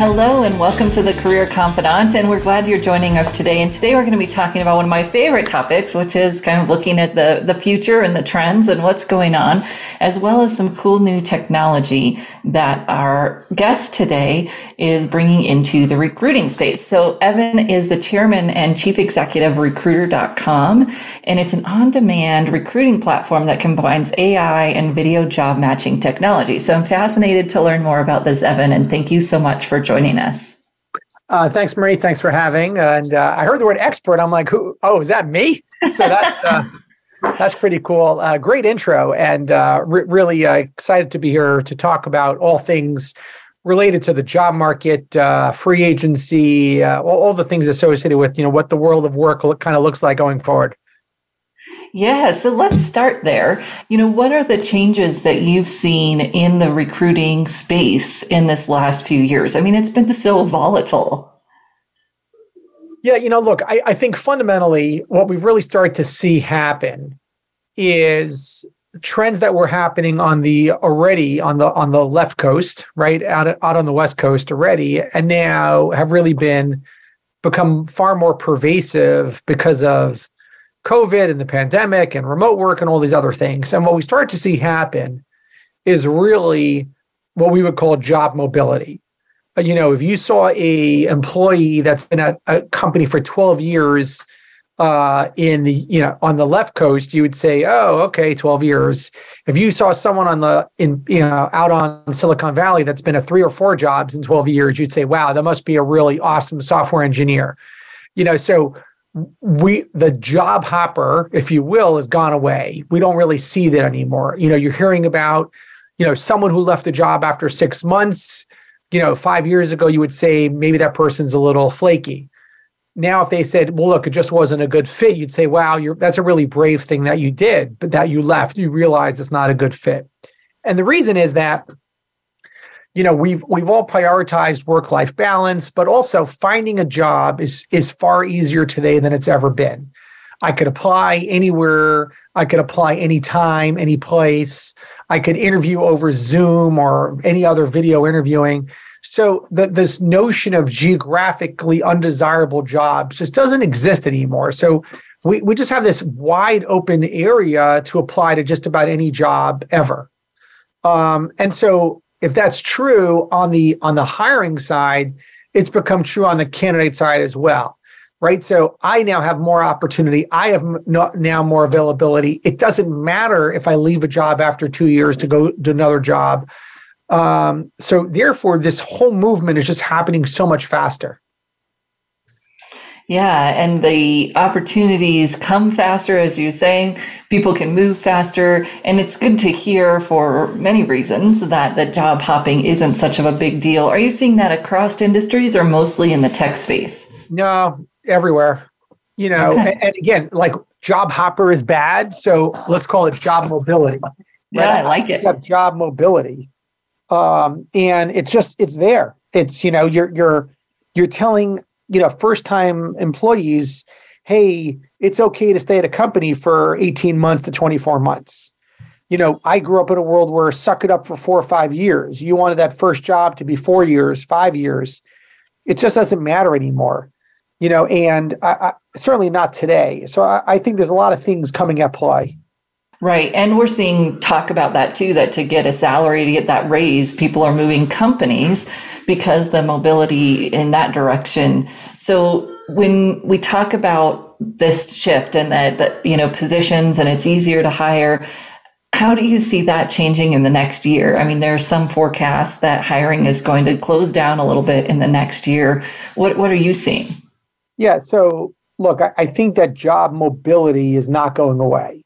Hello, and welcome to the Career Confidante. And we're glad you're joining us today. And today we're going to be talking about one of my favorite topics, which is kind of looking at the, the future and the trends and what's going on, as well as some cool new technology that our guest today is bringing into the recruiting space. So, Evan is the chairman and chief executive of recruiter.com, and it's an on demand recruiting platform that combines AI and video job matching technology. So, I'm fascinated to learn more about this, Evan, and thank you so much for joining us. Uh, thanks, Marie. Thanks for having. And uh, I heard the word expert. I'm like, who? Oh, is that me? So that's uh, that's pretty cool. Uh, great intro, and uh, re- really uh, excited to be here to talk about all things related to the job market, free agency, all, all the things associated with you know what the world of work kind of looks like going forward. Yeah, so let's start there. You know, what are the changes that you've seen in the recruiting space in this last few years? I mean, it's been so volatile. Yeah, you know, look, I, I think fundamentally what we've really started to see happen is trends that were happening on the already on the on the left coast, right out out on the west coast already, and now have really been become far more pervasive because of COVID and the pandemic and remote work and all these other things. And what we start to see happen is really what we would call job mobility. You know, if you saw a employee that's been at a company for 12 years uh, in the you know on the left coast, you would say, "Oh, okay, 12 years." If you saw someone on the in you know out on Silicon Valley that's been at three or four jobs in 12 years, you'd say, "Wow, that must be a really awesome software engineer." You know, so we the job hopper if you will has gone away. We don't really see that anymore. You know you're hearing about you know someone who left a job after 6 months. You know 5 years ago you would say maybe that person's a little flaky. Now if they said well look it just wasn't a good fit you'd say wow you're that's a really brave thing that you did but that you left. You realize it's not a good fit. And the reason is that you know we've we've all prioritized work life balance but also finding a job is is far easier today than it's ever been. I could apply anywhere. I could apply anytime any place. I could interview over zoom or any other video interviewing. So the, this notion of geographically undesirable jobs just doesn't exist anymore. So we, we just have this wide open area to apply to just about any job ever. Um, and so if that's true on the on the hiring side, it's become true on the candidate side as well. Right. So I now have more opportunity. I have now more availability. It doesn't matter if I leave a job after two years to go to another job. Um, so therefore, this whole movement is just happening so much faster. Yeah, and the opportunities come faster, as you're saying. People can move faster, and it's good to hear for many reasons that the job hopping isn't such of a big deal. Are you seeing that across industries or mostly in the tech space? No, everywhere. You know, okay. and, and, again, like job hopper is bad, so let's call it job mobility. Right? Yeah, I like it. Job mobility, um, and it's just it's there. It's you know you're you're you're telling you know first time employees hey it's okay to stay at a company for 18 months to 24 months. You know i grew up in a world where suck it up for four or five years. You wanted that first job to be four years five years. It just doesn't matter anymore you know and I, I, certainly not today. So I, I think there's a lot of things coming at play. Right. And we're seeing talk about that too, that to get a salary, to get that raise, people are moving companies because the mobility in that direction. So when we talk about this shift and that, that you know positions and it's easier to hire, how do you see that changing in the next year? I mean, there are some forecasts that hiring is going to close down a little bit in the next year. What what are you seeing? Yeah, so look, I, I think that job mobility is not going away.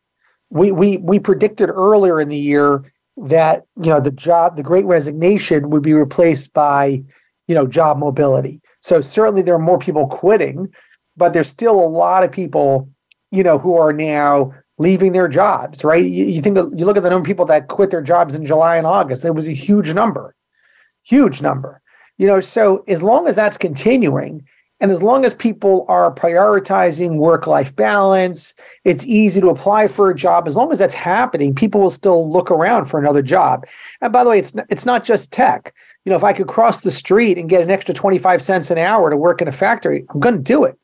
We we we predicted earlier in the year that you know the job the great resignation would be replaced by you know, job mobility. So certainly there are more people quitting, but there's still a lot of people, you know, who are now leaving their jobs, right? You, you think you look at the number of people that quit their jobs in July and August, it was a huge number, huge number. You know, so as long as that's continuing, and as long as people are prioritizing work life balance, it's easy to apply for a job. As long as that's happening, people will still look around for another job. And by the way, it's not, it's not just tech. You know, if I could cross the street and get an extra 25 cents an hour to work in a factory, I'm going to do it.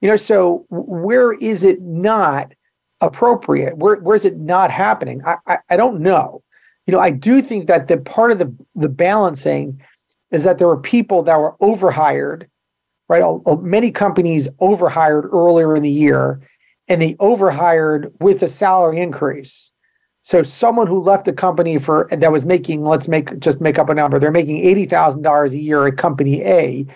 You know, so where is it not appropriate? Where, where is it not happening? I, I, I don't know. You know, I do think that the part of the, the balancing is that there were people that were overhired right? Many companies overhired earlier in the year and they overhired with a salary increase. So someone who left a company for that was making, let's make just make up a number, they're making eighty thousand dollars a year at company A.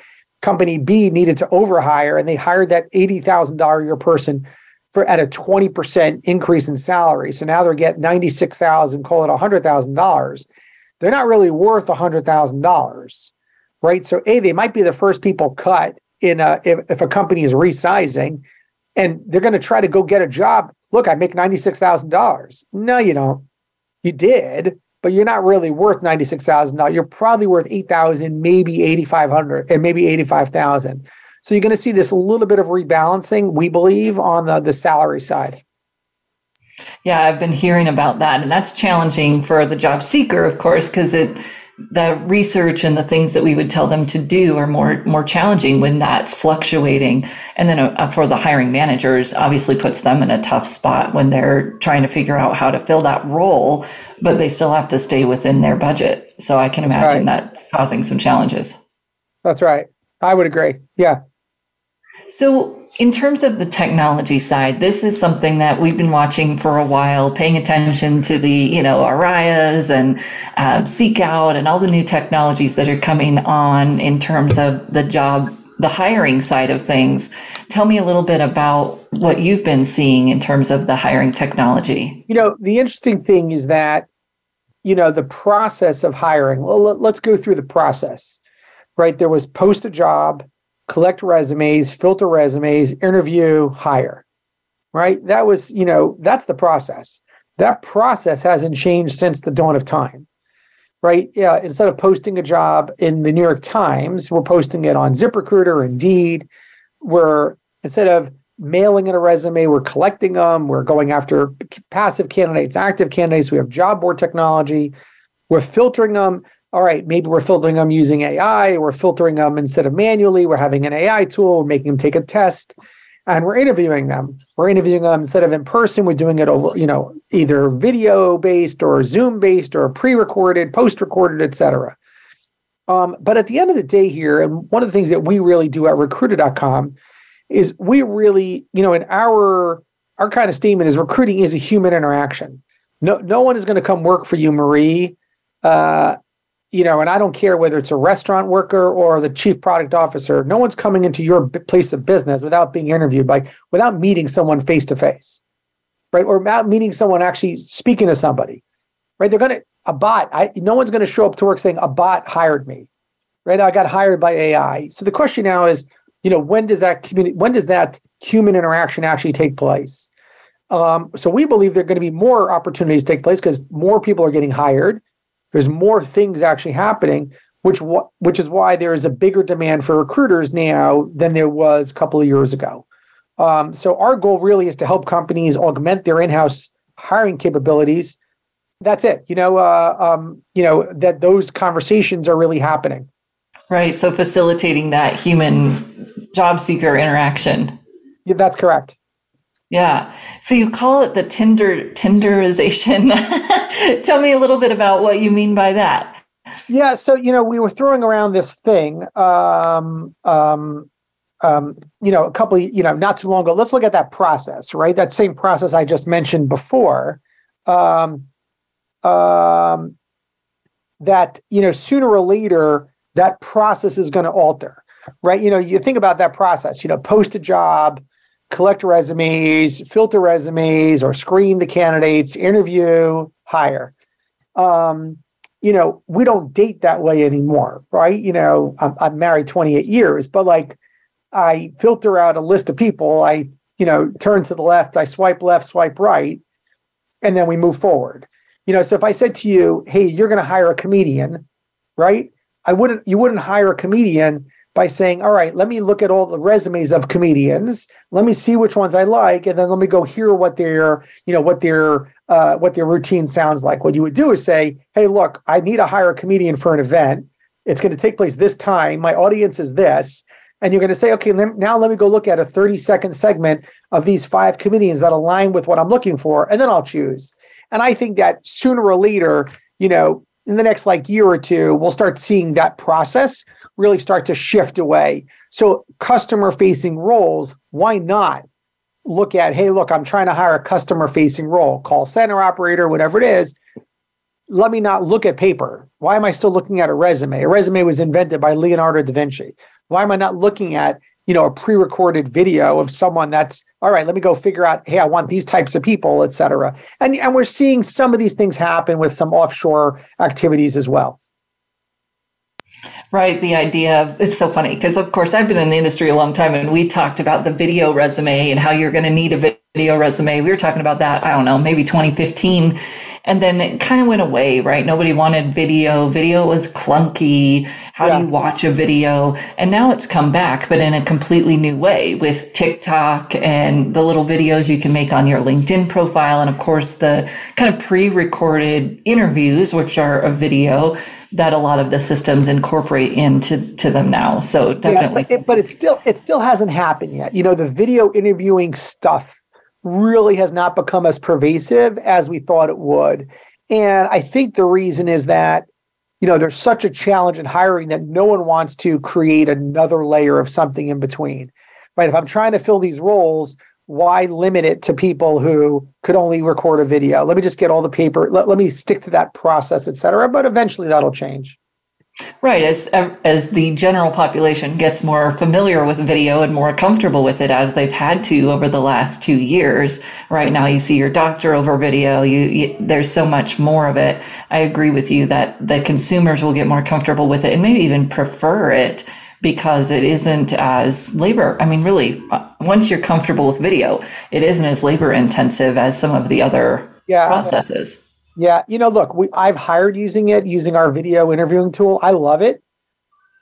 Company B needed to overhire, and they hired that eighty thousand dollar a year person for at a twenty percent increase in salary. So now they're getting ninety six thousand, call it hundred thousand dollars. They're not really worth hundred thousand dollars, right? So a they might be the first people cut, in a, if, if a company is resizing and they're going to try to go get a job. Look, I make $96,000. No, you don't. You did, but you're not really worth $96,000. You're probably worth 8,000, maybe 8,500 and maybe 85,000. So you're going to see this little bit of rebalancing, we believe, on the, the salary side. Yeah, I've been hearing about that. And that's challenging for the job seeker, of course, because it the research and the things that we would tell them to do are more more challenging when that's fluctuating. And then uh, for the hiring managers obviously puts them in a tough spot when they're trying to figure out how to fill that role but they still have to stay within their budget. So i can imagine right. that's causing some challenges. That's right. I would agree. Yeah so, in terms of the technology side, this is something that we've been watching for a while, paying attention to the, you know, Arayas and uh, SeekOut and all the new technologies that are coming on in terms of the job, the hiring side of things. Tell me a little bit about what you've been seeing in terms of the hiring technology. You know, the interesting thing is that, you know, the process of hiring, well, let's go through the process, right? There was post a job collect resumes, filter resumes, interview, hire. Right? That was, you know, that's the process. That process hasn't changed since the dawn of time. Right? Yeah. Instead of posting a job in the New York Times, we're posting it on ZipRecruiter, Indeed. We're instead of mailing in a resume, we're collecting them. We're going after passive candidates, active candidates. We have job board technology. We're filtering them all right, maybe we're filtering them using AI, we're filtering them instead of manually, we're having an AI tool, we're making them take a test, and we're interviewing them. We're interviewing them instead of in person, we're doing it over, you know, either video based or Zoom based or pre-recorded, post-recorded, etc. Um, but at the end of the day here, and one of the things that we really do at recruiter.com is we really, you know, in our our kind of statement is recruiting is a human interaction. No, no one is going to come work for you, Marie, uh, you know, and I don't care whether it's a restaurant worker or the chief product officer, no one's coming into your place of business without being interviewed, like without meeting someone face to face, right? Or without meeting someone actually speaking to somebody, right? They're going to, a bot, I, no one's going to show up to work saying a bot hired me, right? I got hired by AI. So the question now is, you know, when does that community, when does that human interaction actually take place? Um, so we believe there are going to be more opportunities take place because more people are getting hired there's more things actually happening, which which is why there is a bigger demand for recruiters now than there was a couple of years ago. Um, so our goal really is to help companies augment their in-house hiring capabilities. That's it. You know, uh, um, you know that those conversations are really happening. Right. So facilitating that human job seeker interaction. Yeah, that's correct. Yeah. So you call it the Tinder Tinderization. Tell me a little bit about what you mean by that. Yeah. So you know, we were throwing around this thing. Um, um, um, you know, a couple, you know, not too long ago. Let's look at that process, right? That same process I just mentioned before. Um, um, that you know, sooner or later, that process is going to alter, right? You know, you think about that process. You know, post a job collect resumes, filter resumes, or screen the candidates, interview, hire. Um, you know, we don't date that way anymore, right? You know, I'm, I'm married 28 years, but like I filter out a list of people. I, you know, turn to the left, I swipe left, swipe right, and then we move forward. You know, so if I said to you, hey, you're going to hire a comedian, right? I wouldn't, you wouldn't hire a comedian by saying, all right, let me look at all the resumes of comedians. Let me see which ones I like. And then let me go hear what their, you know, what their, uh, what their routine sounds like. What you would do is say, hey, look, I need to hire a comedian for an event. It's going to take place this time. My audience is this. And you're going to say, okay, now let me go look at a 30 second segment of these five comedians that align with what I'm looking for. And then I'll choose. And I think that sooner or later, you know, in the next like year or two, we'll start seeing that process really start to shift away. So, customer facing roles, why not look at, hey, look, I'm trying to hire a customer facing role, call center operator, whatever it is. Let me not look at paper. Why am I still looking at a resume? A resume was invented by Leonardo da Vinci. Why am I not looking at, you know, a pre-recorded video of someone that's all right, let me go figure out, hey, I want these types of people, et cetera. And, and we're seeing some of these things happen with some offshore activities as well. Right. The idea of it's so funny because, of course, I've been in the industry a long time and we talked about the video resume and how you're going to need a video resume. We were talking about that, I don't know, maybe 2015. And then it kind of went away, right? Nobody wanted video. Video was clunky. How yeah. do you watch a video? And now it's come back, but in a completely new way with TikTok and the little videos you can make on your LinkedIn profile. And of course, the kind of pre recorded interviews, which are a video that a lot of the systems incorporate into to them now. So definitely, yeah, but, it, but it still it still hasn't happened yet. You know, the video interviewing stuff really has not become as pervasive as we thought it would, and I think the reason is that you know there's such a challenge in hiring that no one wants to create another layer of something in between. Right? If I'm trying to fill these roles, why limit it to people who could only record a video? Let me just get all the paper. Let, let me stick to that process, et cetera. But eventually that'll change. Right, as as the general population gets more familiar with video and more comfortable with it, as they've had to over the last two years. Right now, you see your doctor over video. You, you, there's so much more of it. I agree with you that the consumers will get more comfortable with it and maybe even prefer it because it isn't as labor. I mean, really, uh, once you're comfortable with video, it isn't as labor intensive as some of the other yeah, processes. Yeah, you know, look, we, I've hired using it, using our video interviewing tool. I love it,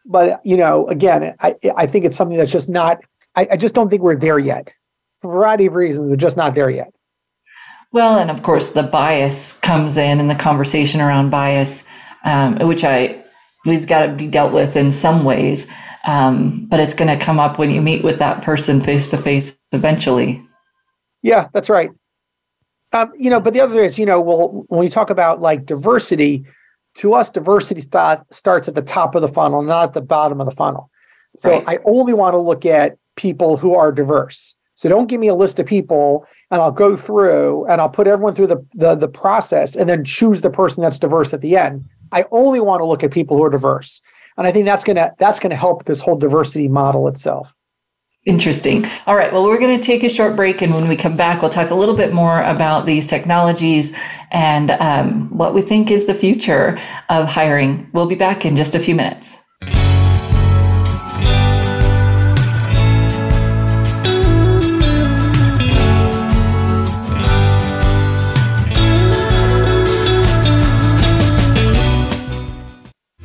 but you know, again, I I think it's something that's just not. I, I just don't think we're there yet. For a variety of reasons, we're just not there yet. Well, and of course, the bias comes in, and the conversation around bias, um, which I has got to be dealt with in some ways. Um, but it's going to come up when you meet with that person face to face eventually. Yeah, that's right. Um, you know, but the other thing is, you know, well, when we talk about like diversity, to us, diversity start, starts at the top of the funnel, not at the bottom of the funnel. So right. I only want to look at people who are diverse. So don't give me a list of people and I'll go through and I'll put everyone through the, the, the process and then choose the person that's diverse at the end. I only want to look at people who are diverse. And I think that's gonna that's gonna help this whole diversity model itself. Interesting. All right. Well, we're going to take a short break, and when we come back, we'll talk a little bit more about these technologies and um, what we think is the future of hiring. We'll be back in just a few minutes.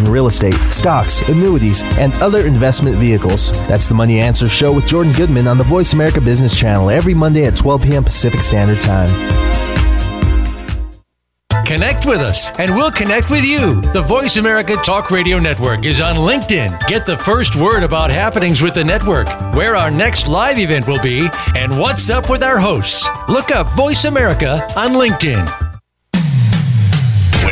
in real estate, stocks, annuities, and other investment vehicles. That's the Money Answer Show with Jordan Goodman on the Voice America Business Channel every Monday at 12 p.m. Pacific Standard Time. Connect with us, and we'll connect with you. The Voice America Talk Radio Network is on LinkedIn. Get the first word about happenings with the network, where our next live event will be, and what's up with our hosts. Look up Voice America on LinkedIn.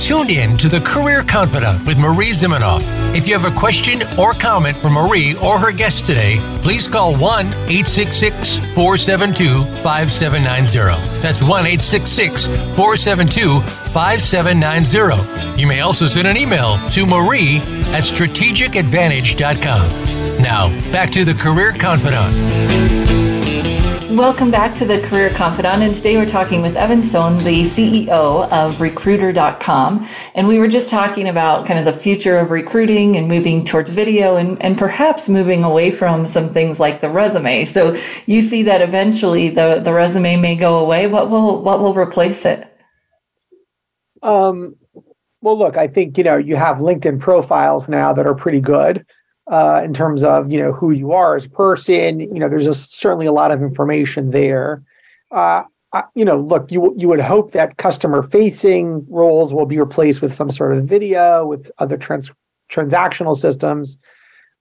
Tuned in to the Career Confidante with Marie Zimenoff. If you have a question or comment for Marie or her guest today, please call 1 866 472 5790. That's 1 866 472 5790. You may also send an email to marie at strategicadvantage.com. Now, back to the Career Confidante. Welcome back to the Career Confidante. And today we're talking with Evan Sohn, the CEO of Recruiter.com. And we were just talking about kind of the future of recruiting and moving towards video and, and perhaps moving away from some things like the resume. So you see that eventually the, the resume may go away. What will what will replace it? Um, well, look, I think you know you have LinkedIn profiles now that are pretty good uh, in terms of you know who you are as a person. You know, there's a, certainly a lot of information there. Uh, I, you know, look, you you would hope that customer facing roles will be replaced with some sort of video with other trans, transactional systems.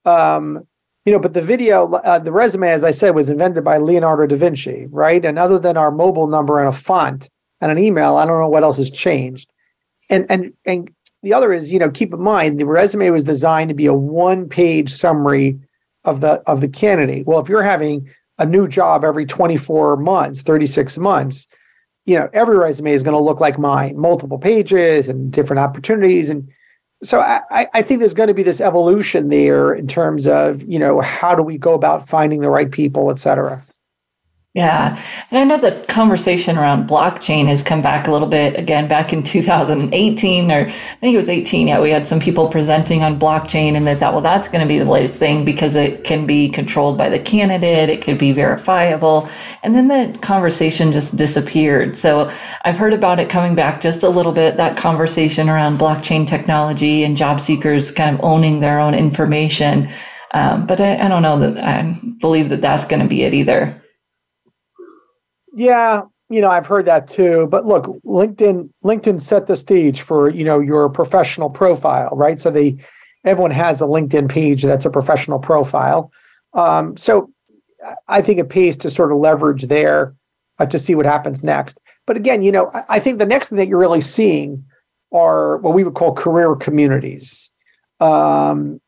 Um, you know, but the video, uh, the resume, as I said, was invented by Leonardo da Vinci, right? And other than our mobile number and a font and an email, I don't know what else has changed. And and and the other is, you know, keep in mind the resume was designed to be a one-page summary of the of the candidate. Well, if you're having a new job every 24 months, 36 months, you know, every resume is going to look like mine, multiple pages and different opportunities. And so I, I think there's going to be this evolution there in terms of, you know, how do we go about finding the right people, et cetera. Yeah. And I know the conversation around blockchain has come back a little bit again back in 2018 or I think it was 18. Yeah, we had some people presenting on blockchain and they thought, well, that's going to be the latest thing because it can be controlled by the candidate, it could be verifiable. And then the conversation just disappeared. So I've heard about it coming back just a little bit, that conversation around blockchain technology and job seekers kind of owning their own information. Um, but I, I don't know that I believe that that's going to be it either. Yeah, you know, I've heard that too. But look, LinkedIn LinkedIn set the stage for, you know, your professional profile, right? So they everyone has a LinkedIn page that's a professional profile. Um, so I think it pays to sort of leverage there uh, to see what happens next. But again, you know, I, I think the next thing that you're really seeing are what we would call career communities. Um,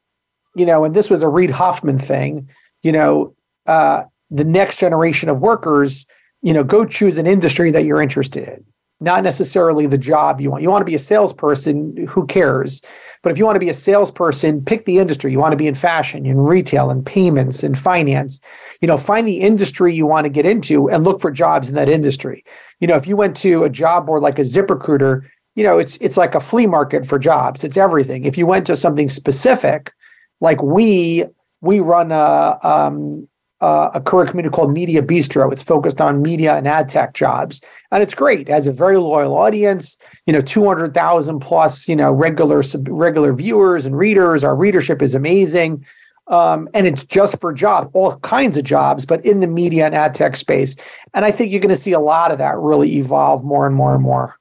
you know, and this was a Reid Hoffman thing. You know, uh, the next generation of workers you know, go choose an industry that you're interested in, not necessarily the job you want. You want to be a salesperson, who cares? But if you want to be a salesperson, pick the industry. You want to be in fashion, in retail, in payments, in finance. You know, find the industry you want to get into and look for jobs in that industry. You know, if you went to a job board like a ZipRecruiter, you know, it's it's like a flea market for jobs. It's everything. If you went to something specific, like we we run a um, uh, a career community called Mediabistro. It's focused on media and ad tech jobs, and it's great. It has a very loyal audience. You know, two hundred thousand plus. You know, regular regular viewers and readers. Our readership is amazing, um, and it's just for jobs, all kinds of jobs, but in the media and ad tech space. And I think you're going to see a lot of that really evolve more and more and more.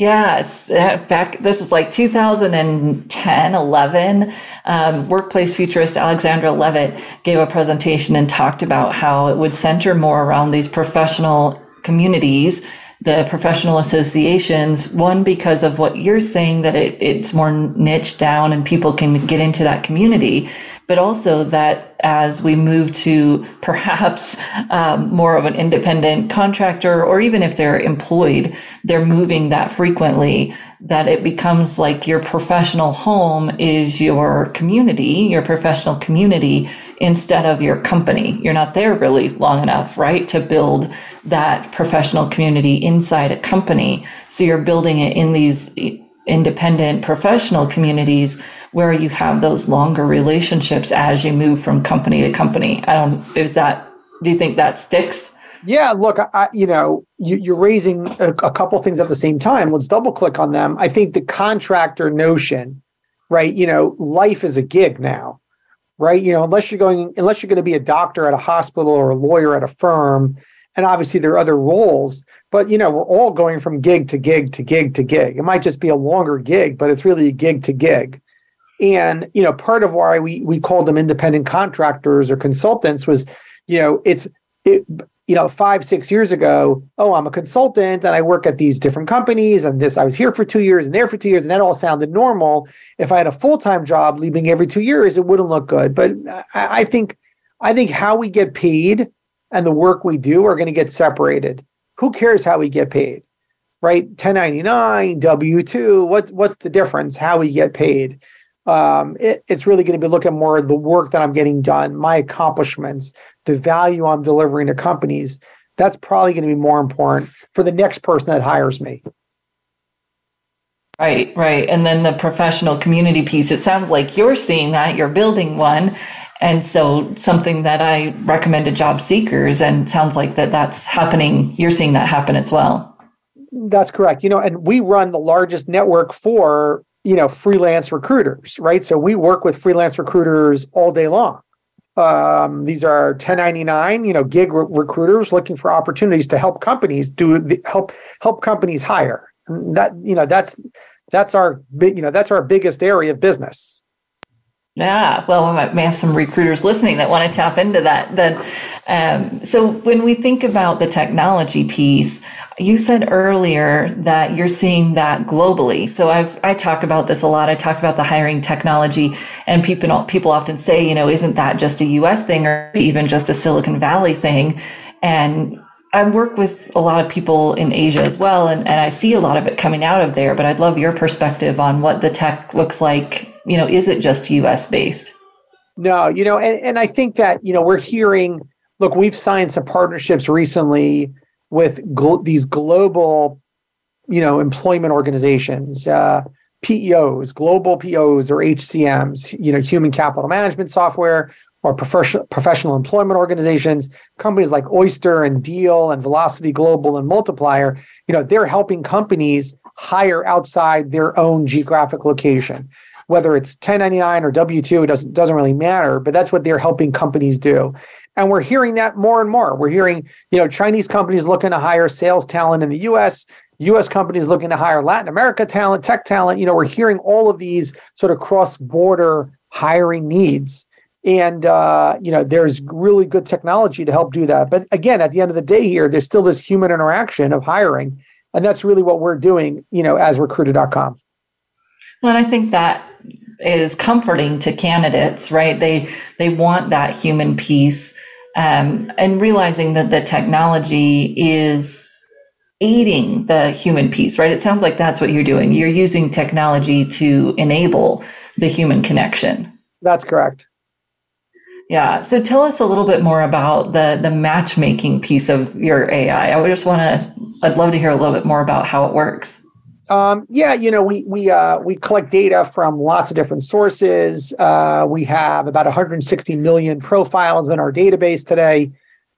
Yes, back this was like 2010, 11. Um, workplace futurist Alexandra Levit gave a presentation and talked about how it would center more around these professional communities the professional associations. One, because of what you're saying, that it, it's more niche down and people can get into that community but also that as we move to perhaps um, more of an independent contractor, or even if they're employed, they're moving that frequently, that it becomes like your professional home is your community, your professional community, instead of your company. You're not there really long enough, right, to build that professional community inside a company. So you're building it in these independent professional communities where you have those longer relationships as you move from company to company. I don't, is that, do you think that sticks? Yeah, look, I, you know, you, are raising a, a couple things at the same time. Let's double click on them. I think the contractor notion, right? You know, life is a gig now, right? You know, unless you're going, unless you're going to be a doctor at a hospital or a lawyer at a firm, and obviously there are other roles, but you know, we're all going from gig to gig to gig to gig. It might just be a longer gig, but it's really a gig to gig. And you know, part of why we we called them independent contractors or consultants was, you know, it's it you know, five, six years ago, oh, I'm a consultant and I work at these different companies and this, I was here for two years and there for two years, and that all sounded normal. If I had a full-time job leaving every two years, it wouldn't look good. But I, I think I think how we get paid and the work we do are going to get separated. Who cares how we get paid? Right? 1099, W2, what what's the difference how we get paid? Um, it, it's really going to be looking more at the work that I'm getting done, my accomplishments, the value I'm delivering to companies. That's probably going to be more important for the next person that hires me. Right, right. And then the professional community piece, it sounds like you're seeing that, you're building one. And so something that I recommend to job seekers and sounds like that that's happening, you're seeing that happen as well. That's correct. You know, and we run the largest network for you know freelance recruiters right? So we work with freelance recruiters all day long. Um, these are 1099 you know gig re- recruiters looking for opportunities to help companies do the, help help companies hire. And that you know that's that's our big you know that's our biggest area of business yeah, well, we may have some recruiters listening that want to tap into that. Then, um, so when we think about the technology piece, you said earlier that you're seeing that globally. So I've I talk about this a lot. I talk about the hiring technology, and people people often say, you know, isn't that just a U.S. thing or even just a Silicon Valley thing? And I work with a lot of people in Asia as well, and, and I see a lot of it coming out of there. But I'd love your perspective on what the tech looks like. You know, is it just U.S. based? No, you know, and, and I think that you know we're hearing. Look, we've signed some partnerships recently with these global, you know, employment organizations, uh, PEOs, global PEOs or HCMs, you know, human capital management software or professional professional employment organizations, companies like Oyster and Deel and Velocity Global and Multiplier, you know, they're helping companies hire outside their own geographic location. Whether it's 1099 or W2, it doesn't doesn't really matter, but that's what they're helping companies do. And we're hearing that more and more. We're hearing, you know, Chinese companies looking to hire sales talent in the US, US companies looking to hire Latin America talent, tech talent. You know, we're hearing all of these sort of cross border hiring needs. And, uh, you know, there's really good technology to help do that. But again, at the end of the day here, there's still this human interaction of hiring. And that's really what we're doing, you know, as recruiter.com. Well, and I think that is comforting to candidates, right? They they want that human piece um, and realizing that the technology is aiding the human piece, right? It sounds like that's what you're doing. You're using technology to enable the human connection. That's correct. Yeah. So tell us a little bit more about the the matchmaking piece of your AI. I just want to. I'd love to hear a little bit more about how it works. Um, yeah, you know, we we uh, we collect data from lots of different sources. Uh, we have about 160 million profiles in our database today,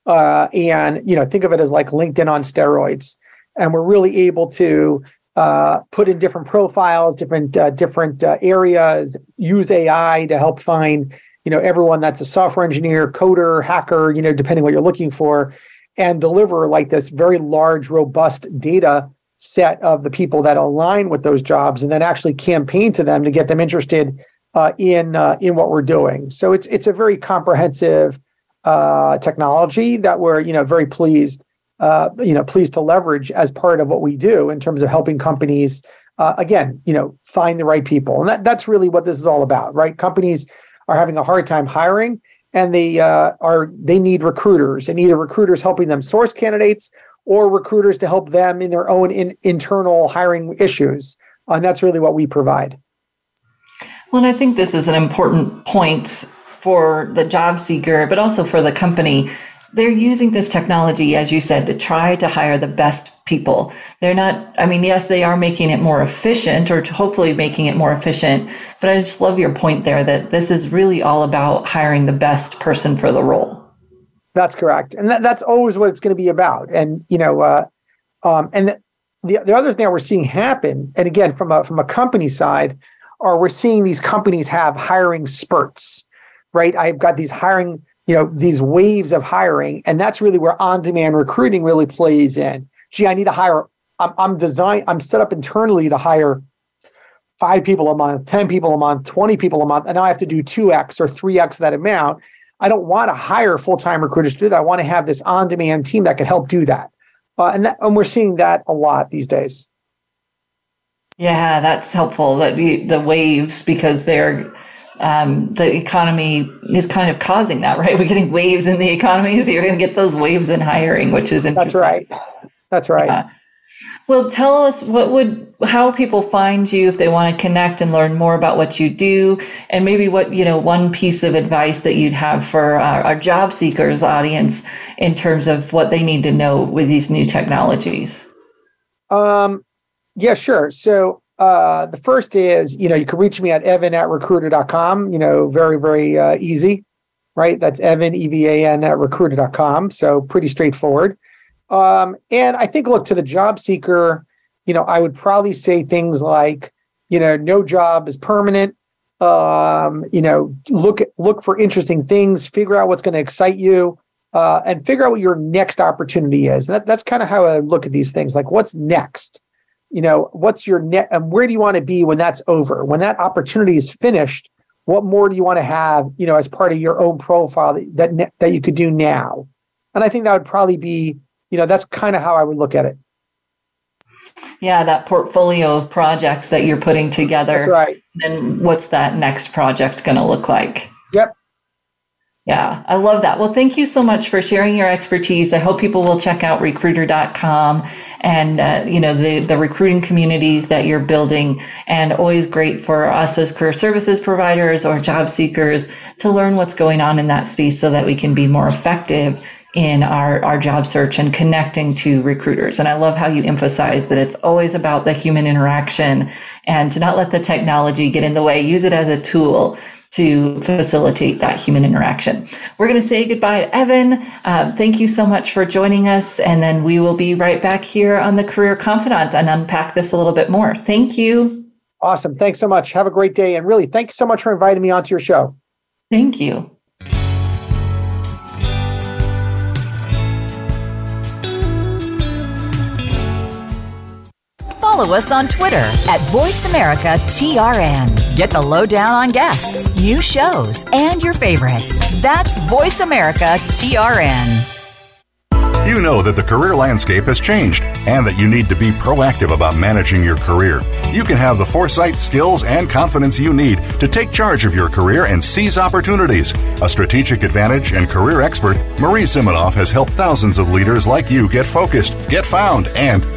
uh, and you know, think of it as like LinkedIn on steroids. And we're really able to uh, put in different profiles, different uh, different uh, areas. Use AI to help find you know everyone that's a software engineer, coder, hacker, you know, depending what you're looking for, and deliver like this very large, robust data set of the people that align with those jobs and then actually campaign to them to get them interested uh, in uh, in what we're doing. So it's it's a very comprehensive uh, technology that we're you know very pleased uh, you know, pleased to leverage as part of what we do in terms of helping companies, uh, again, you know, find the right people. And that, that's really what this is all about, right? Companies are having a hard time hiring and they uh, are they need recruiters and either recruiters helping them source candidates or recruiters to help them in their own in, internal hiring issues and that's really what we provide well and i think this is an important point for the job seeker but also for the company they're using this technology, as you said, to try to hire the best people. They're not, I mean, yes, they are making it more efficient or hopefully making it more efficient. But I just love your point there that this is really all about hiring the best person for the role. That's correct. And that, that's always what it's going to be about. And, you know, uh, um, and the, the, the other thing that we're seeing happen, and again, from a, from a company side, are we're seeing these companies have hiring spurts, right? I've got these hiring you know these waves of hiring and that's really where on-demand recruiting really plays in gee i need to hire i'm, I'm design i'm set up internally to hire five people a month 10 people a month 20 people a month and now i have to do 2x or 3x that amount i don't want to hire full-time recruiters to do that i want to have this on-demand team that can help do that uh, and, that, and we're seeing that a lot these days yeah that's helpful that the, the waves because they're um, the economy is kind of causing that, right? We're getting waves in the economy, so you're going to get those waves in hiring, which is interesting. That's right. That's right. Yeah. Well, tell us what would how people find you if they want to connect and learn more about what you do, and maybe what you know one piece of advice that you'd have for our, our job seekers audience in terms of what they need to know with these new technologies. Um, yeah, sure. So uh, the first is, you know, you can reach me at evan at recruiter.com, you know, very, very uh, easy, right? That's evan, E-V-A-N at recruiter.com. So pretty straightforward. Um, and I think, look, to the job seeker, you know, I would probably say things like, you know, no job is permanent. Um, you know, look look for interesting things, figure out what's going to excite you, uh, and figure out what your next opportunity is. And that, that's kind of how I look at these things. Like, what's next? you know, what's your net and where do you want to be when that's over? When that opportunity is finished, what more do you want to have, you know, as part of your own profile that that, that you could do now? And I think that would probably be, you know, that's kind of how I would look at it. Yeah, that portfolio of projects that you're putting together. That's right. And what's that next project going to look like? Yep. Yeah, I love that. Well, thank you so much for sharing your expertise. I hope people will check out recruiter.com and, uh, you know, the, the recruiting communities that you're building and always great for us as career services providers or job seekers to learn what's going on in that space so that we can be more effective in our, our job search and connecting to recruiters. And I love how you emphasize that it's always about the human interaction and to not let the technology get in the way. Use it as a tool to facilitate that human interaction. We're going to say goodbye to Evan. Uh, thank you so much for joining us. And then we will be right back here on the Career Confidante and unpack this a little bit more. Thank you. Awesome. Thanks so much. Have a great day. And really, thank you so much for inviting me onto your show. Thank you. Follow us on Twitter at VoiceAmericaTRN. Get the lowdown on guests, new shows, and your favorites. That's VoiceAmericaTRN. You know that the career landscape has changed and that you need to be proactive about managing your career. You can have the foresight, skills, and confidence you need to take charge of your career and seize opportunities. A strategic advantage and career expert, Marie Zimenoff has helped thousands of leaders like you get focused, get found, and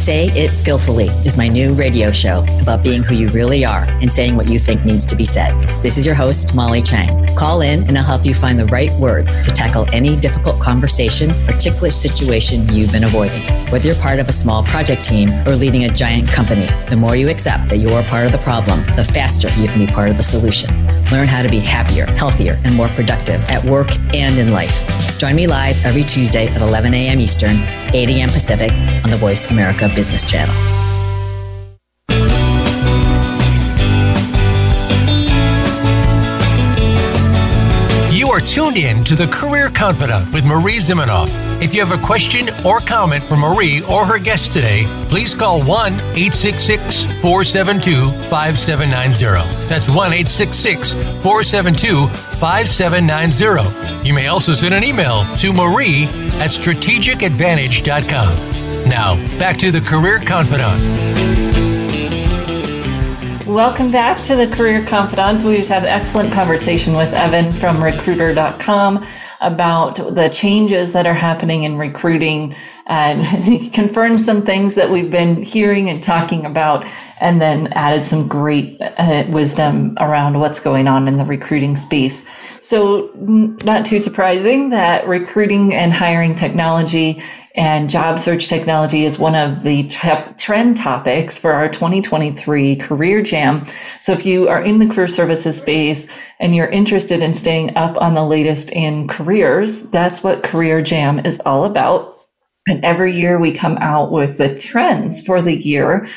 Say It Skillfully is my new radio show about being who you really are and saying what you think needs to be said. This is your host, Molly Chang. Call in and I'll help you find the right words to tackle any difficult conversation or ticklish situation you've been avoiding. Whether you're part of a small project team or leading a giant company, the more you accept that you're part of the problem, the faster you can be part of the solution. Learn how to be happier, healthier, and more productive at work and in life. Join me live every Tuesday at 11 a.m. Eastern, 8 a.m. Pacific on the Voice America Business Channel. You are tuned in to the Career Confidante with Marie Zimenoff. If you have a question or comment for Marie or her guest today, please call 1 866 472 5790. That's 1 866 472 5790. You may also send an email to marie at strategicadvantage.com. Now, back to the Career Confidante. Welcome back to the Career Confidantes. We just had an excellent conversation with Evan from recruiter.com about the changes that are happening in recruiting and he confirmed some things that we've been hearing and talking about and then added some great uh, wisdom around what's going on in the recruiting space. So not too surprising that recruiting and hiring technology and job search technology is one of the trend topics for our 2023 Career Jam. So if you are in the career services space and you're interested in staying up on the latest in careers, that's what Career Jam is all about. And every year we come out with the trends for the year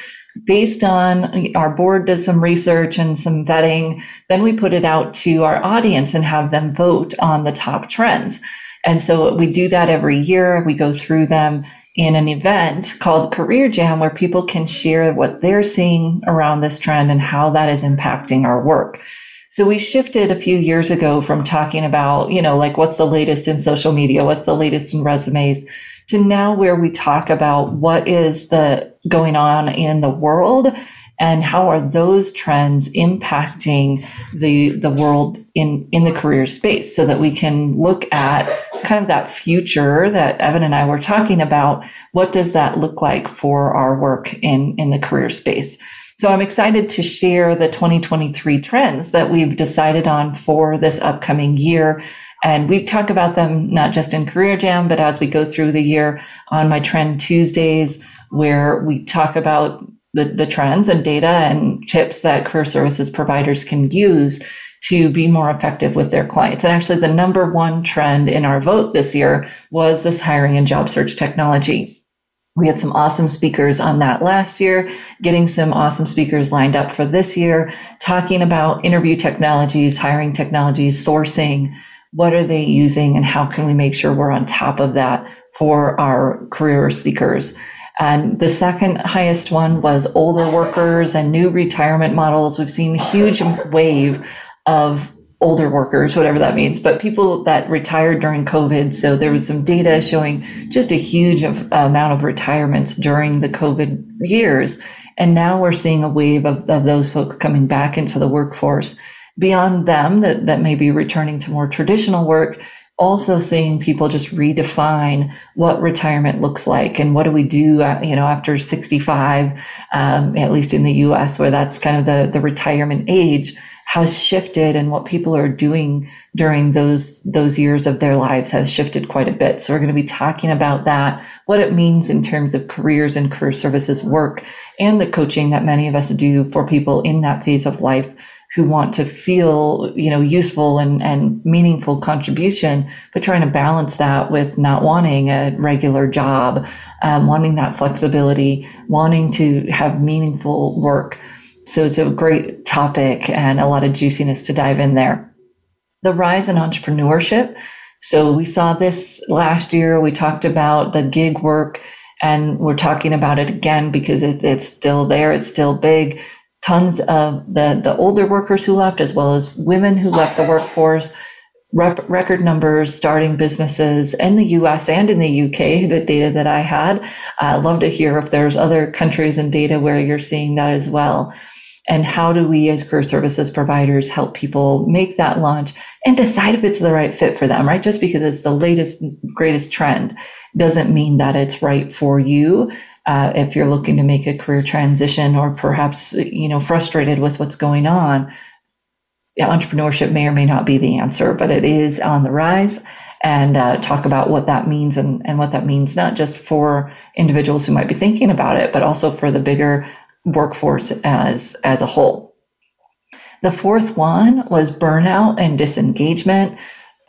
based on our board does some research and some vetting. Then we put it out to our audience and have them vote on the top trends. And so we do that every year. We go through them in an event called Career Jam where people can share what they're seeing around this trend and how that is impacting our work. So we shifted a few years ago from talking about, you know, like what's the latest in social media? What's the latest in resumes? To now where we talk about what is the going on in the world and how are those trends impacting the the world in in the career space so that we can look at kind of that future that Evan and I were talking about? What does that look like for our work in in the career space? So I'm excited to share the 2023 trends that we've decided on for this upcoming year. And we talk about them not just in Career Jam, but as we go through the year. On my Trend Tuesdays, where we talk about the, the trends and data and tips that career services providers can use to be more effective with their clients. And actually, the number one trend in our vote this year was this hiring and job search technology. We had some awesome speakers on that last year, getting some awesome speakers lined up for this year, talking about interview technologies, hiring technologies, sourcing. What are they using and how can we make sure we're on top of that for our career seekers? And the second highest one was older workers and new retirement models. We've seen a huge wave of older workers, whatever that means, but people that retired during COVID. So there was some data showing just a huge amount of retirements during the COVID years. And now we're seeing a wave of, of those folks coming back into the workforce. Beyond them that, that may be returning to more traditional work, also seeing people just redefine what retirement looks like and what do we do, uh, you know, after 65, um, at least in the US, where that's kind of the, the retirement age has shifted and what people are doing during those those years of their lives has shifted quite a bit. So we're going to be talking about that, what it means in terms of careers and career services work and the coaching that many of us do for people in that phase of life who want to feel, you know, useful and, and meaningful contribution, but trying to balance that with not wanting a regular job, um, wanting that flexibility, wanting to have meaningful work. So it's a great topic and a lot of juiciness to dive in there. The rise in entrepreneurship. So we saw this last year. We talked about the gig work and we're talking about it again because it, it's still there. It's still big tons of the, the older workers who left, as well as women who left the workforce, rep, record numbers starting businesses in the US and in the UK, the data that I had. I'd love to hear if there's other countries and data where you're seeing that as well. And how do we as career services providers help people make that launch and decide if it's the right fit for them, right? Just because it's the latest, greatest trend doesn't mean that it's right for you uh, if you're looking to make a career transition or perhaps you know frustrated with what's going on entrepreneurship may or may not be the answer but it is on the rise. And uh, talk about what that means and, and what that means not just for individuals who might be thinking about it but also for the bigger workforce as as a whole. The fourth one was burnout and disengagement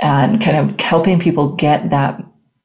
and kind of helping people get that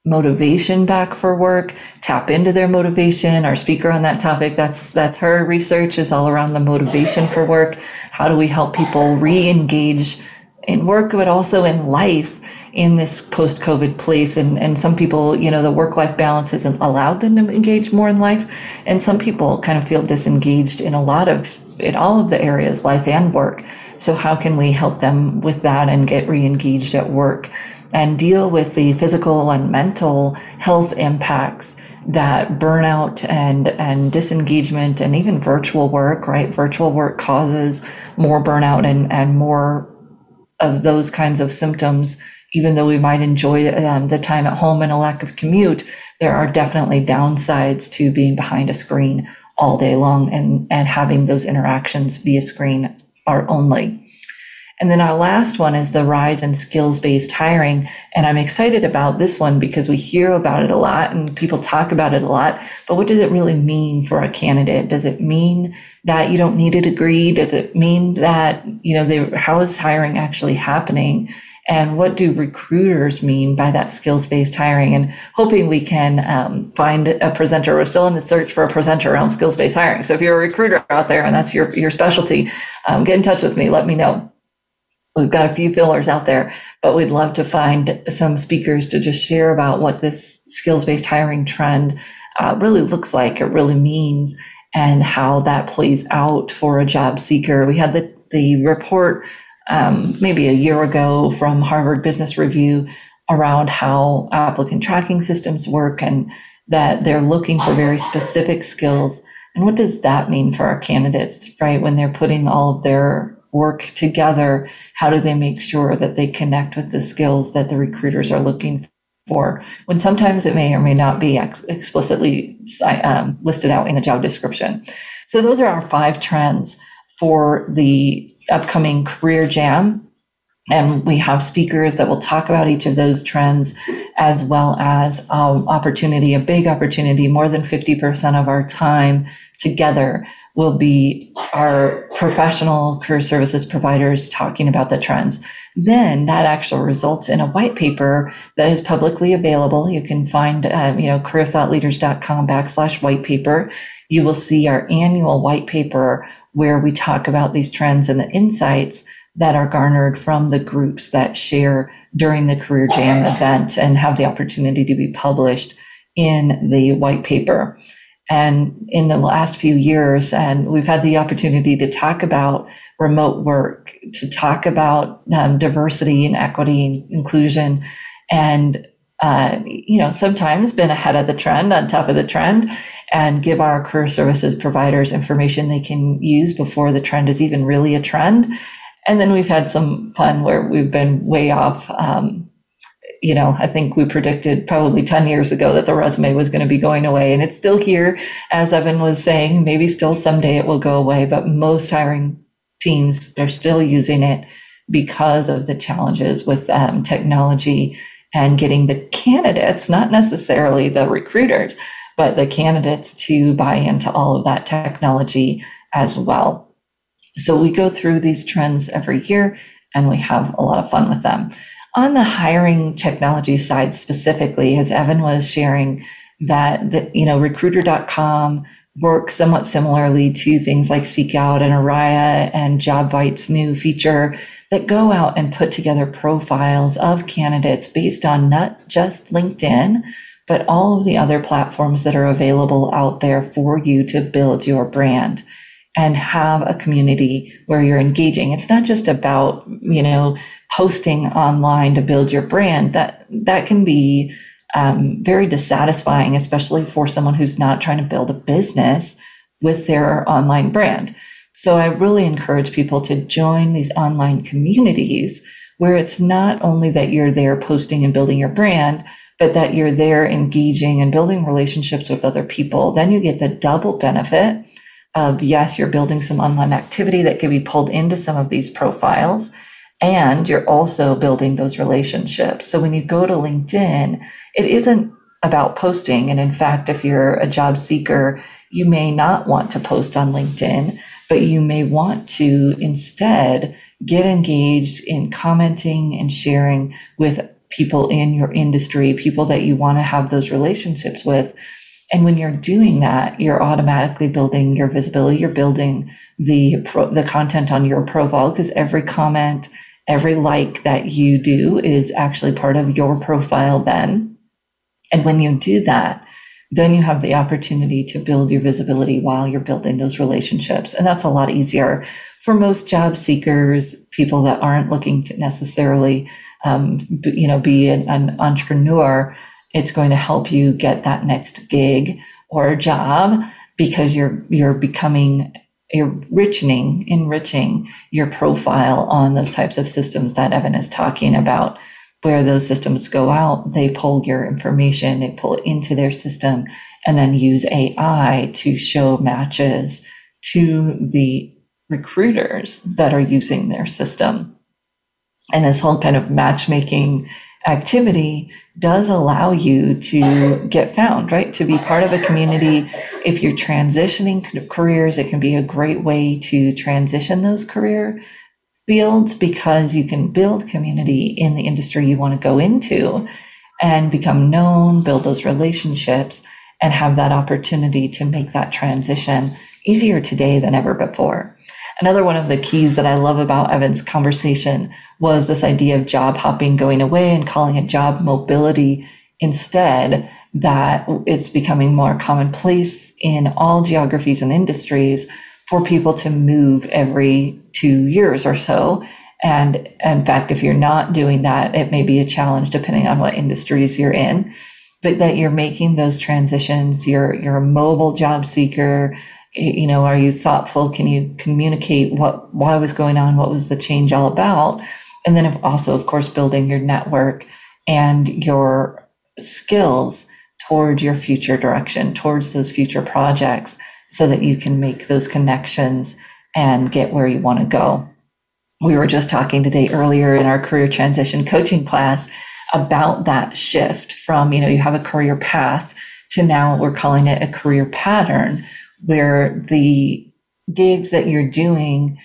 motivation back for work, tap into their motivation. Our speaker on that topic, that's that's her research is all around the motivation for work. How do we help people re-engage in work, but also in life in this post-COVID place? And and some people, you know, the work-life balance hasn't allowed them to engage more in life. And some people kind of feel disengaged in a lot of in all of the areas, life and work. So how can we help them with that and get re-engaged at work? And deal with the physical and mental health impacts that burnout and and disengagement and even virtual work right? Virtual work causes more burnout and and more of those kinds of symptoms. Even though we might enjoy um, the time at home and a lack of commute there are definitely downsides to being behind a screen all day long and and having those interactions via screen are only and then our last one is the rise in skills based hiring. And I'm excited about this one because we hear about it a lot and people talk about it a lot. But what does it really mean for a candidate? Does it mean that you don't need a degree? Does it mean that, you know, they, how is hiring actually happening? And what do recruiters mean by that skills based hiring? And hoping we can um, find a presenter. We're still in the search for a presenter around skills based hiring. So if you're a recruiter out there and that's your, your specialty, um, get in touch with me. Let me know. We've got a few fillers out there, but we'd love to find some speakers to just share about what this skills based hiring trend uh, really looks like, it really means, and how that plays out for a job seeker. We had the, the report um, maybe a year ago from Harvard Business Review around how applicant tracking systems work and that they're looking for very specific skills. And what does that mean for our candidates, right? When they're putting all of their work together, how do they make sure that they connect with the skills that the recruiters are looking for? When sometimes it may or may not be ex- explicitly um, listed out in the job description. So those are our five trends for the upcoming career jam. And we have speakers that will talk about each of those trends as well as um, opportunity, a big opportunity, more than 50% of our time together will be our professional career services providers talking about the trends. Then that actually results in a white paper that is publicly available. You can find, uh, you know, careerthoughtleaders.com backslash white paper. You will see our annual white paper where we talk about these trends and the insights that are garnered from the groups that share during the Career Jam event and have the opportunity to be published in the white paper. And in the last few years, and we've had the opportunity to talk about remote work, to talk about um, diversity and equity and inclusion, and uh, you know, sometimes been ahead of the trend, on top of the trend, and give our career services providers information they can use before the trend is even really a trend. And then we've had some fun where we've been way off. Um, you know, I think we predicted probably 10 years ago that the resume was going to be going away and it's still here. As Evan was saying, maybe still someday it will go away, but most hiring teams they're still using it because of the challenges with um, technology and getting the candidates, not necessarily the recruiters, but the candidates to buy into all of that technology as well. So we go through these trends every year and we have a lot of fun with them. On the hiring technology side specifically, as Evan was sharing, that, that you know, recruiter.com works somewhat similarly to things like SeekOut and Arya and Jobvite's new feature that go out and put together profiles of candidates based on not just LinkedIn, but all of the other platforms that are available out there for you to build your brand and have a community where you're engaging. It's not just about, you know, posting online to build your brand. That that can be um, very dissatisfying, especially for someone who's not trying to build a business with their online brand. So I really encourage people to join these online communities where it's not only that you're there posting and building your brand, but that you're there engaging and building relationships with other people, then you get the double benefit of yes, you're building some online activity that can be pulled into some of these profiles. And you're also building those relationships. So when you go to LinkedIn, it isn't about posting. And in fact, if you're a job seeker, you may not want to post on LinkedIn, but you may want to instead get engaged in commenting and sharing with people in your industry, people that you want to have those relationships with. And when you're doing that, you're automatically building your visibility. You're building the pro- the content on your profile because every comment, every like that you do is actually part of your profile then. And when you do that, then you have the opportunity to build your visibility while you're building those relationships. And that's a lot easier for most job seekers, people that aren't looking to necessarily, um, you know, be an, an entrepreneur. It's going to help you get that next gig or job because you're, you're becoming you're enriching, enriching your profile on those types of systems that Evan is talking about where those systems go out, they pull your information, they pull it into their system, and then use AI to show matches to the recruiters that are using their system. And this whole kind of matchmaking activity does allow you to get found, right? To be part of a community. If you're transitioning careers, it can be a great way to transition those career fields because you can build community in the industry you want to go into and become known, build those relationships, and have that opportunity to make that transition easier today than ever before. Another one of the keys that I love about Evan's conversation was this idea of job hopping going away and calling it job mobility instead, that it's becoming more commonplace in all geographies and industries for people to move every two years or so. And in fact, if you're not doing that, it may be a challenge depending on what industries you're in. But that you're making those transitions, you're you're a mobile job seeker. You know, are you thoughtful? Can you communicate what why was going on? What was the change all about? And then also, of course, building your network and your skills towards your future direction, towards those future projects, so that you can make those connections and get where you want to go. We were just talking today earlier in our career transition coaching class about that shift from, you know, you have a career path to now we're calling it a career pattern where the gigs that you're doing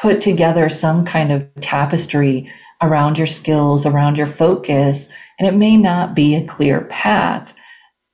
put together some kind of tapestry around your skills, around your focus. And it may not be a clear path,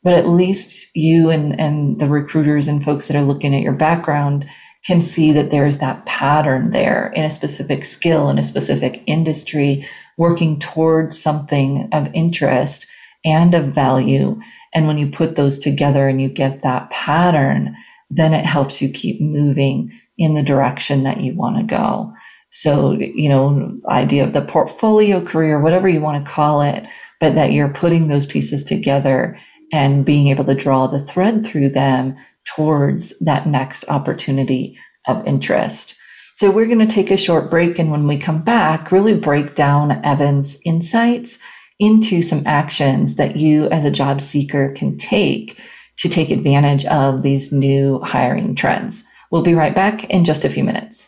but at least you and, and the recruiters and folks that are looking at your background can see that there's that pattern there in a specific skill in a specific industry working towards something of interest and of value and when you put those together and you get that pattern then it helps you keep moving in the direction that you want to go so you know idea of the portfolio career whatever you want to call it but that you're putting those pieces together and being able to draw the thread through them towards that next opportunity of interest. So we're going to take a short break. And when we come back, really break down Evan's insights into some actions that you as a job seeker can take to take advantage of these new hiring trends. We'll be right back in just a few minutes.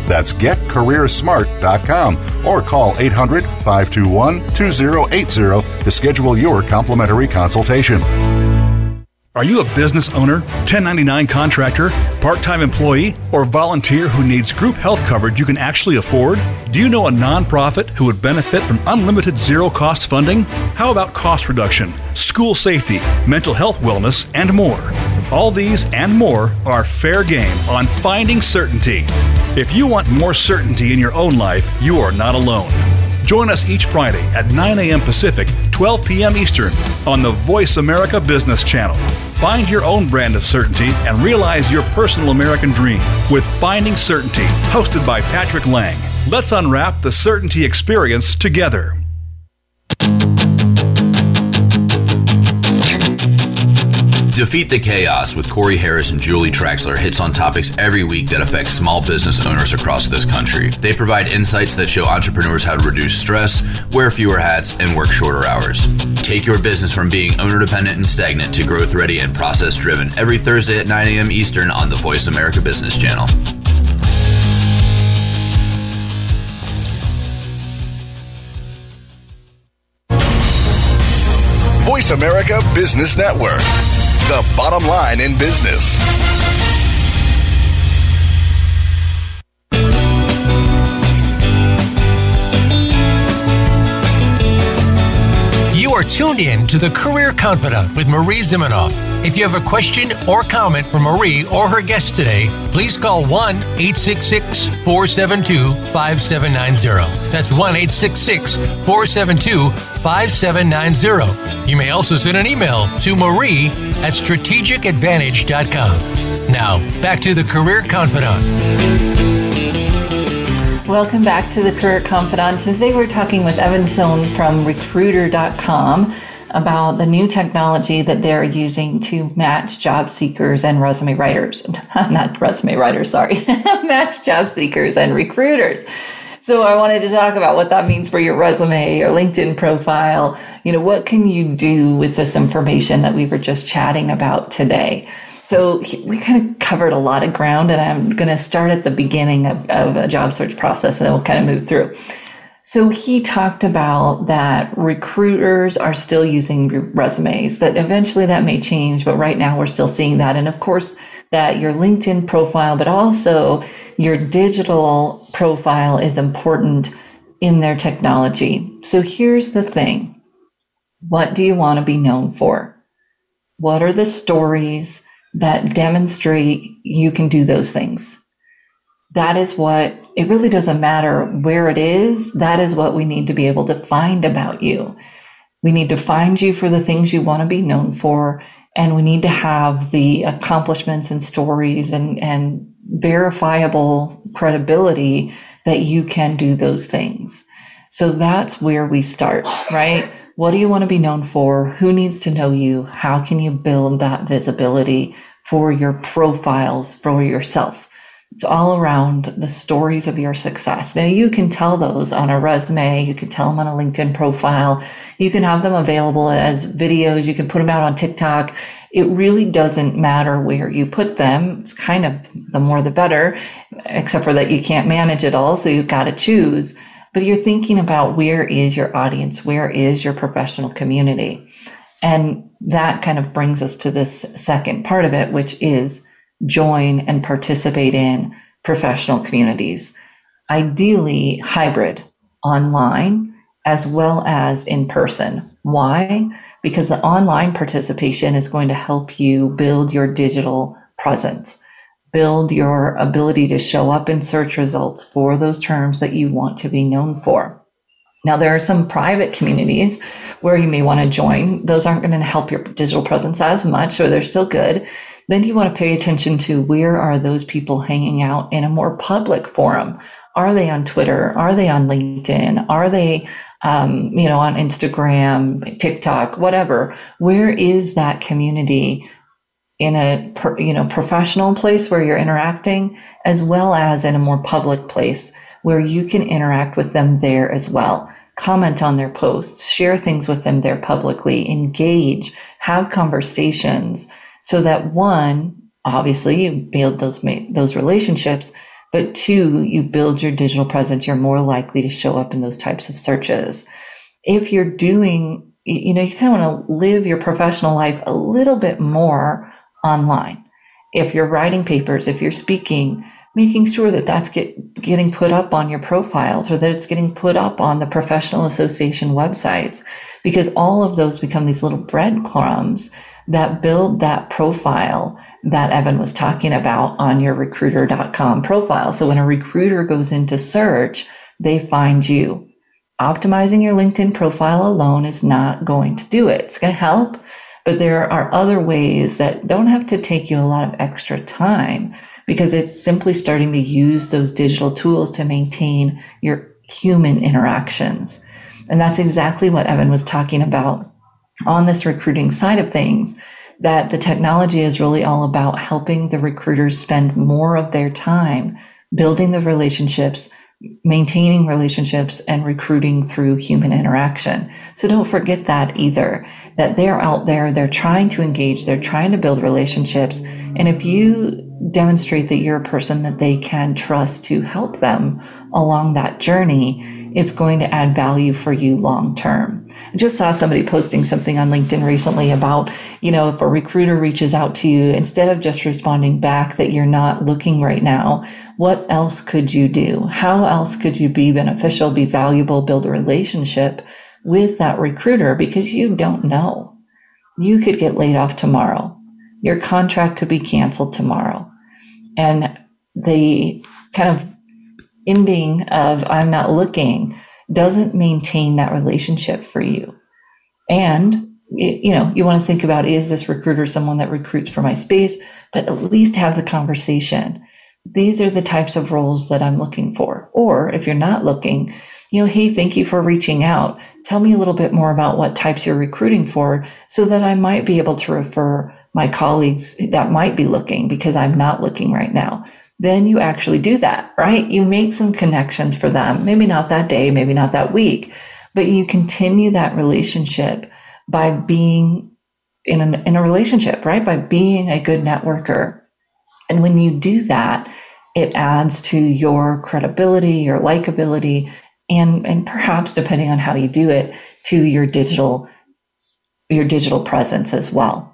That's getcareersmart.com or call 800 521 2080 to schedule your complimentary consultation. Are you a business owner, 1099 contractor, part time employee, or volunteer who needs group health coverage you can actually afford? Do you know a nonprofit who would benefit from unlimited zero cost funding? How about cost reduction, school safety, mental health wellness, and more? All these and more are fair game on Finding Certainty. If you want more certainty in your own life, you are not alone. Join us each Friday at 9 a.m. Pacific, 12 p.m. Eastern on the Voice America Business Channel. Find your own brand of certainty and realize your personal American dream with Finding Certainty, hosted by Patrick Lang. Let's unwrap the certainty experience together. Defeat the Chaos with Corey Harris and Julie Traxler hits on topics every week that affect small business owners across this country. They provide insights that show entrepreneurs how to reduce stress, wear fewer hats, and work shorter hours. Take your business from being owner dependent and stagnant to growth ready and process driven every Thursday at 9 a.m. Eastern on the Voice America Business Channel. Voice America Business Network the bottom line in business. You are tuned in to the Career Confidante with Marie Zimenoff. If you have a question or comment for Marie or her guest today, please call 1 866 472 5790. That's 1 866 472 5790. You may also send an email to Marie at strategicadvantage.com. Now, back to the Career Confidante. Welcome back to the Career Confidante. Today we're talking with Evan Sohn from recruiter.com about the new technology that they're using to match job seekers and resume writers. Not resume writers, sorry. match job seekers and recruiters. So I wanted to talk about what that means for your resume, your LinkedIn profile. You know, what can you do with this information that we were just chatting about today? So we kind of covered a lot of ground, and I'm going to start at the beginning of, of a job search process, and then we'll kind of move through. So he talked about that recruiters are still using resumes, that eventually that may change, but right now we're still seeing that. And of course, that your LinkedIn profile, but also your digital profile is important in their technology. So here's the thing what do you want to be known for? What are the stories that demonstrate you can do those things? That is what it really doesn't matter where it is. That is what we need to be able to find about you. We need to find you for the things you want to be known for. And we need to have the accomplishments and stories and, and verifiable credibility that you can do those things. So that's where we start, right? What do you want to be known for? Who needs to know you? How can you build that visibility for your profiles for yourself? It's all around the stories of your success. Now, you can tell those on a resume, you can tell them on a LinkedIn profile, you can have them available as videos, you can put them out on TikTok. It really doesn't matter where you put them. It's kind of the more the better, except for that you can't manage it all, so you've got to choose. But you're thinking about where is your audience? Where is your professional community? And that kind of brings us to this second part of it, which is join and participate in professional communities, ideally hybrid online as well as in person. Why? Because the online participation is going to help you build your digital presence, build your ability to show up in search results for those terms that you want to be known for. Now, there are some private communities where you may want to join. Those aren't going to help your digital presence as much, or they're still good. Then you want to pay attention to where are those people hanging out in a more public forum? Are they on Twitter? Are they on LinkedIn? Are they, um, you know, on Instagram, TikTok, whatever? Where is that community in a, you know, professional place where you're interacting as well as in a more public place where you can interact with them there as well? comment on their posts, share things with them there publicly, engage, have conversations, so that one, obviously you build those, those relationships, but two, you build your digital presence. You're more likely to show up in those types of searches. If you're doing you know, you kind of want to live your professional life a little bit more online. If you're writing papers, if you're speaking, making sure that that's get, getting put up on your profiles or that it's getting put up on the professional association websites, because all of those become these little breadcrumbs that build that profile that Evan was talking about on your recruiter.com profile. So when a recruiter goes into search, they find you. Optimizing your LinkedIn profile alone is not going to do it. It's going to help, but there are other ways that don't have to take you a lot of extra time because it's simply starting to use those digital tools to maintain your human interactions. And that's exactly what Evan was talking about on this recruiting side of things. That the technology is really all about helping the recruiters spend more of their time building the relationships, maintaining relationships and recruiting through human interaction. So don't forget that either, that they're out there, they're trying to engage, they're trying to build relationships. And if you demonstrate that you're a person that they can trust to help them along that journey, it's going to add value for you long term. I just saw somebody posting something on LinkedIn recently about, you know, if a recruiter reaches out to you, instead of just responding back that you're not looking right now, what else could you do? How else could you be beneficial, be valuable, build a relationship with that recruiter? Because you don't know. You could get laid off tomorrow. Your contract could be canceled tomorrow and the kind of ending of I'm not looking doesn't maintain that relationship for you. And you know, you want to think about is this recruiter someone that recruits for my space, but at least have the conversation. These are the types of roles that I'm looking for. Or if you're not looking, you know, hey, thank you for reaching out. Tell me a little bit more about what types you're recruiting for so that I might be able to refer my colleagues that might be looking because I'm not looking right now. Then you actually do that, right? You make some connections for them. Maybe not that day, maybe not that week, but you continue that relationship by being in, an, in a relationship, right? By being a good networker. And when you do that, it adds to your credibility, your likability, and, and perhaps depending on how you do it, to your digital, your digital presence as well.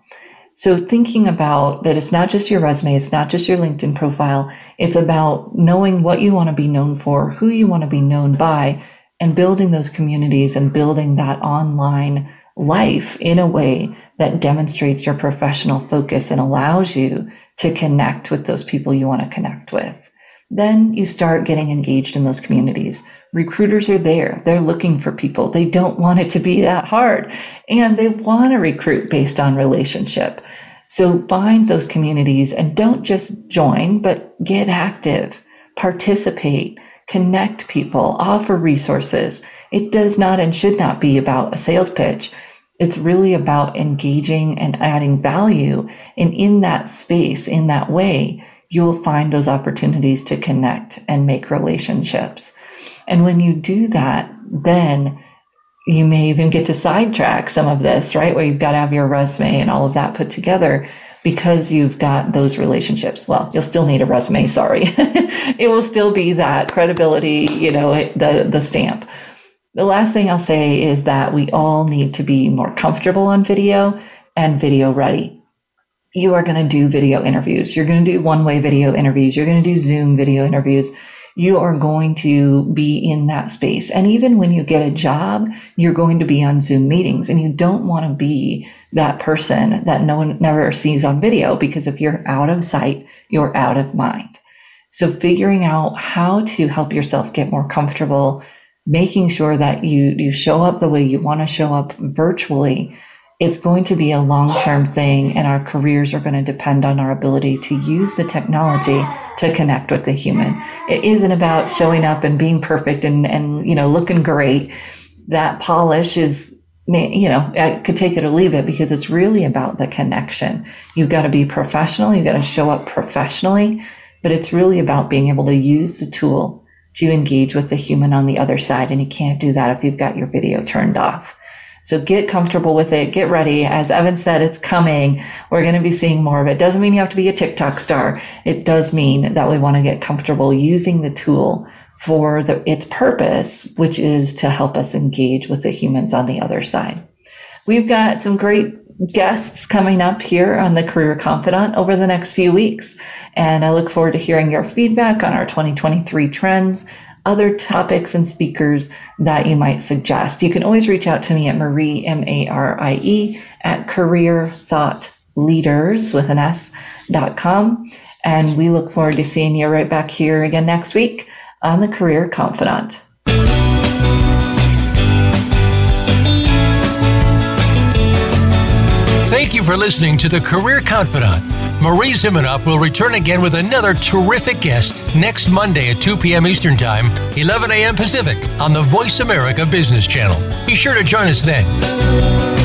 So thinking about that it's not just your resume, it's not just your LinkedIn profile. It's about knowing what you want to be known for, who you want to be known by, and building those communities and building that online life in a way that demonstrates your professional focus and allows you to connect with those people you want to connect with. Then you start getting engaged in those communities. Recruiters are there. They're looking for people. They don't want it to be that hard and they want to recruit based on relationship. So find those communities and don't just join, but get active, participate, connect people, offer resources. It does not and should not be about a sales pitch. It's really about engaging and adding value. And in that space, in that way, you'll find those opportunities to connect and make relationships. And when you do that, then you may even get to sidetrack some of this, right? Where you've got to have your resume and all of that put together because you've got those relationships. Well, you'll still need a resume, sorry. it will still be that credibility, you know, the the stamp. The last thing I'll say is that we all need to be more comfortable on video and video ready you are going to do video interviews. You're going to do one way video interviews. You're going to do Zoom video interviews. You are going to be in that space. And even when you get a job, you're going to be on Zoom meetings and you don't want to be that person that no one never sees on video because if you're out of sight, you're out of mind. So figuring out how to help yourself get more comfortable, making sure that you, you show up the way you want to show up virtually it's going to be a long term thing, and our careers are going to depend on our ability to use the technology to connect with the human. It isn't about showing up and being perfect and, and you know, looking great. That polish is you know, I could take it or leave it because it's really about the connection. You've got to be professional. You've got to show up professionally, but it's really about being able to use the tool to engage with the human on the other side. And you can't do that if you've got your video turned off. So get comfortable with it. Get ready. As Evan said, it's coming. We're going to be seeing more of it. Doesn't mean you have to be a TikTok star. It does mean that we want to get comfortable using the tool for the, its purpose, which is to help us engage with the humans on the other side. We've got some great guests coming up here on the Career Confidante over the next few weeks. And I look forward to hearing your feedback on our 2023 trends, other topics and speakers that you might suggest. You can always reach out to me at Marie, M A R I E, at Career Thought Leaders with an S dot com. And we look forward to seeing you right back here again next week on the Career Confidante. Thank you for listening to the Career Confidante. Marie Zimenoff will return again with another terrific guest next Monday at 2 p.m. Eastern Time, 11 a.m. Pacific on the Voice America Business Channel. Be sure to join us then.